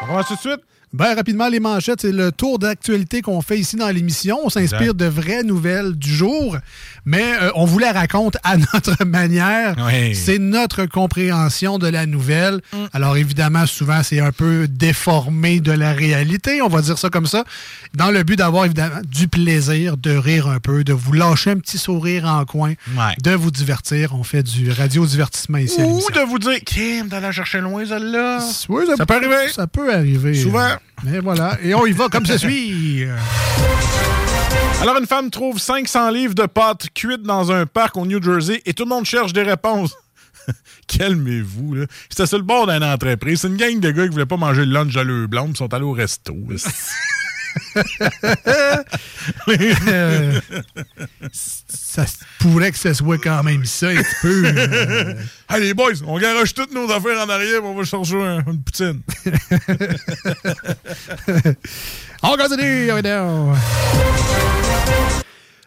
On commence tout suite. Ben, rapidement, les manchettes, c'est le tour d'actualité qu'on fait ici dans l'émission. On s'inspire de vraies nouvelles du jour, mais euh, on vous la raconte à notre manière. Oui. C'est notre compréhension de la nouvelle. Alors, évidemment, souvent, c'est un peu déformé de la réalité, on va dire ça comme ça, dans le but d'avoir, évidemment, du plaisir, de rire un peu, de vous lâcher un petit sourire en coin, Ouais. de vous divertir. On fait du radio-divertissement ici Ou de vous dire, Kim, d'aller chercher loin, celle-là. Oui, Ça peut arriver. Ça peut arriver. Souvent. Mais voilà. Et on y va comme ceci. Alors, une femme trouve 500 livres de pâtes cuites dans un parc au New Jersey et tout le monde cherche des réponses. Calmez-vous, là. C'était sur le bord d'une entreprise. C'est une gang de gars qui voulaient pas manger le lunch de leur blonde, ils sont allés au resto. Euh, ça pourrait que ce soit quand même ça un petit peu. euh, Allez, boys, on garoche toutes nos affaires en arrière on va chercher un- une poutine. On continue. on.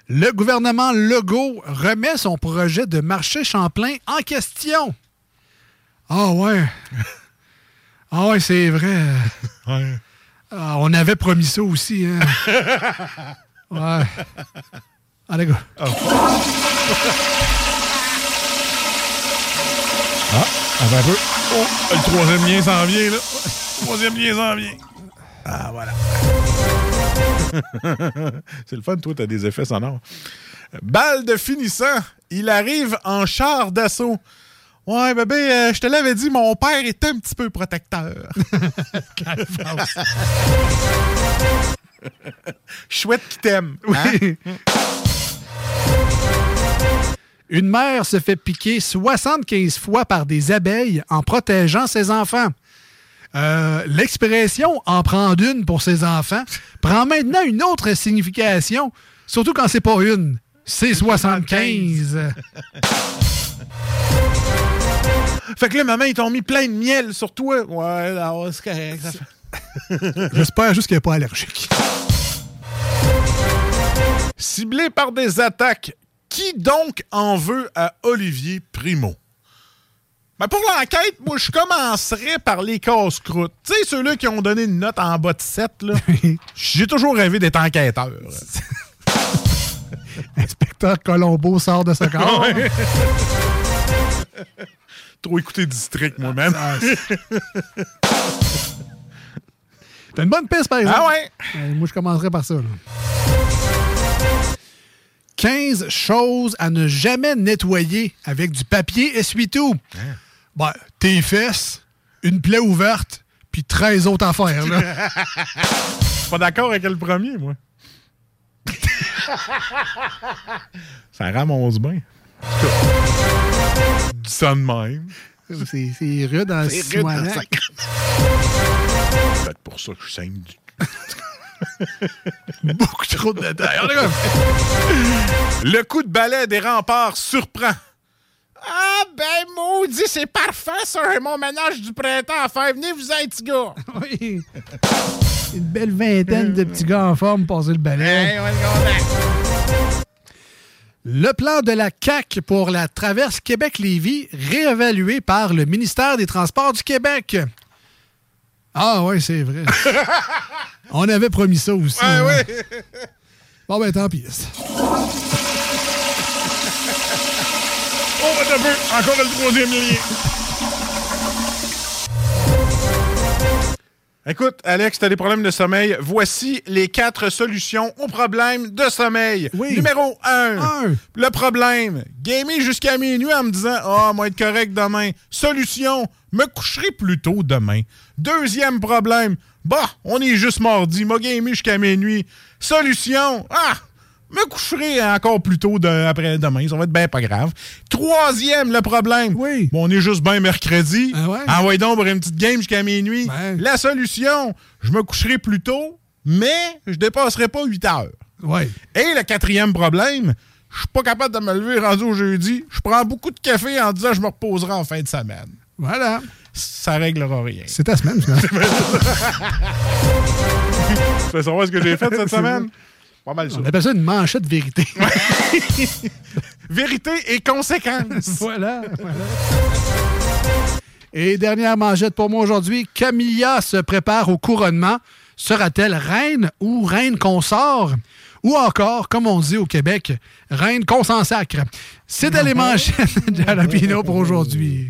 Le gouvernement Legault remet son projet de marché Champlain en question. Ah ouais. Ah ouais, c'est vrai. Ouais. Ah, on avait promis ça aussi. Hein. Ouais. Allez, go. Ah, attends un peu. Oh, le troisième lien s'en vient, là. Le troisième lien s'en vient. Ah, voilà. C'est le fun, toi, t'as des effets sonores. Balle de finissant, il arrive en char d'assaut. Ouais, bébé, euh, je te l'avais dit, mon père est un petit peu protecteur. Chouette qui t'aime. hein? Une mère se fait piquer 75 fois par des abeilles en protégeant ses enfants. Euh, L'expression en prendre une pour ses enfants prend maintenant une autre signification, surtout quand c'est pas une, c'est 75. Fait que là, maman, ils t'ont mis plein de miel sur toi. Ouais, là, ouais, c'est correct. J'espère juste qu'elle n'est pas allergique. Ciblé par des attaques, qui donc en veut à Olivier Primo? Ben pour l'enquête, moi, je commencerais par les casse-croûtes. Tu sais, ceux-là qui ont donné une note en bas de 7, là. J'ai toujours rêvé d'être enquêteur. Inspecteur Colombo sort de ce corps. Trop écouté District, moi-même. T'as une bonne piste, par exemple? Ah ouais? Euh, moi, je commencerai par ça. là. 15 choses à ne jamais nettoyer avec du papier essuie-tout. Ben, tes fesses, une plaie ouverte, puis 13 autres affaires. Là. Je suis pas d'accord avec le premier, moi. Ça ramasse bien. Ça de même. c'est, rude en C'est rude, sac. C'est peut-être pour ça que je saigne du... Beaucoup trop de détails. En Le coup de balai des remparts surprend. Ah ben maudit, c'est parfait ça, mon ménage du printemps à faire. Venez vous un petit gars. oui. Une belle vingtaine de petits gars en forme passer le balai. Le plan de la CAC pour la traverse Québec-Lévis réévalué par le ministère des Transports du Québec. Ah oui, c'est vrai. On avait promis ça aussi. Ah hein. oui. Bon, ben tant pis. Oh, attends un peu. Encore le troisième lien. Écoute, Alex, t'as des problèmes de sommeil. Voici les quatre solutions aux problèmes de sommeil. Oui. Numéro 1. Un. Le problème. Gamer jusqu'à minuit en me disant Ah, moi être correct demain. Solution. Me coucherai plus tôt demain. Deuxième problème. Bah, on est juste mardi. M'a gamer jusqu'à minuit. Solution. Ah, me coucherai encore plus tôt de- après demain. Ça va être bien pas grave. Troisième, le problème. Oui. Bon, on est juste bien mercredi. Ah ouais? Envoyez donc pour une petite game jusqu'à minuit. Ouais. La solution, je me coucherai plus tôt, mais je dépasserai pas 8 heures. Oui. Et le quatrième problème, je suis pas capable de me lever rendu au jeudi. Je prends beaucoup de café en disant je me reposerai en fin de semaine. Voilà. Ça réglera rien. C'est ta semaine, finalement. Tu veux savoir ce que j'ai fait cette semaine? Pas mal ça. On appelle ça une manchette vérité. Vérité et conséquences. voilà, voilà. Et dernière manchette pour moi aujourd'hui, Camilla se prépare au couronnement. Sera-t-elle reine ou reine consort? Ou encore, comme on dit au Québec, reine qu'on s'en sacre. C'était les manchettes de Jalapino pour aujourd'hui.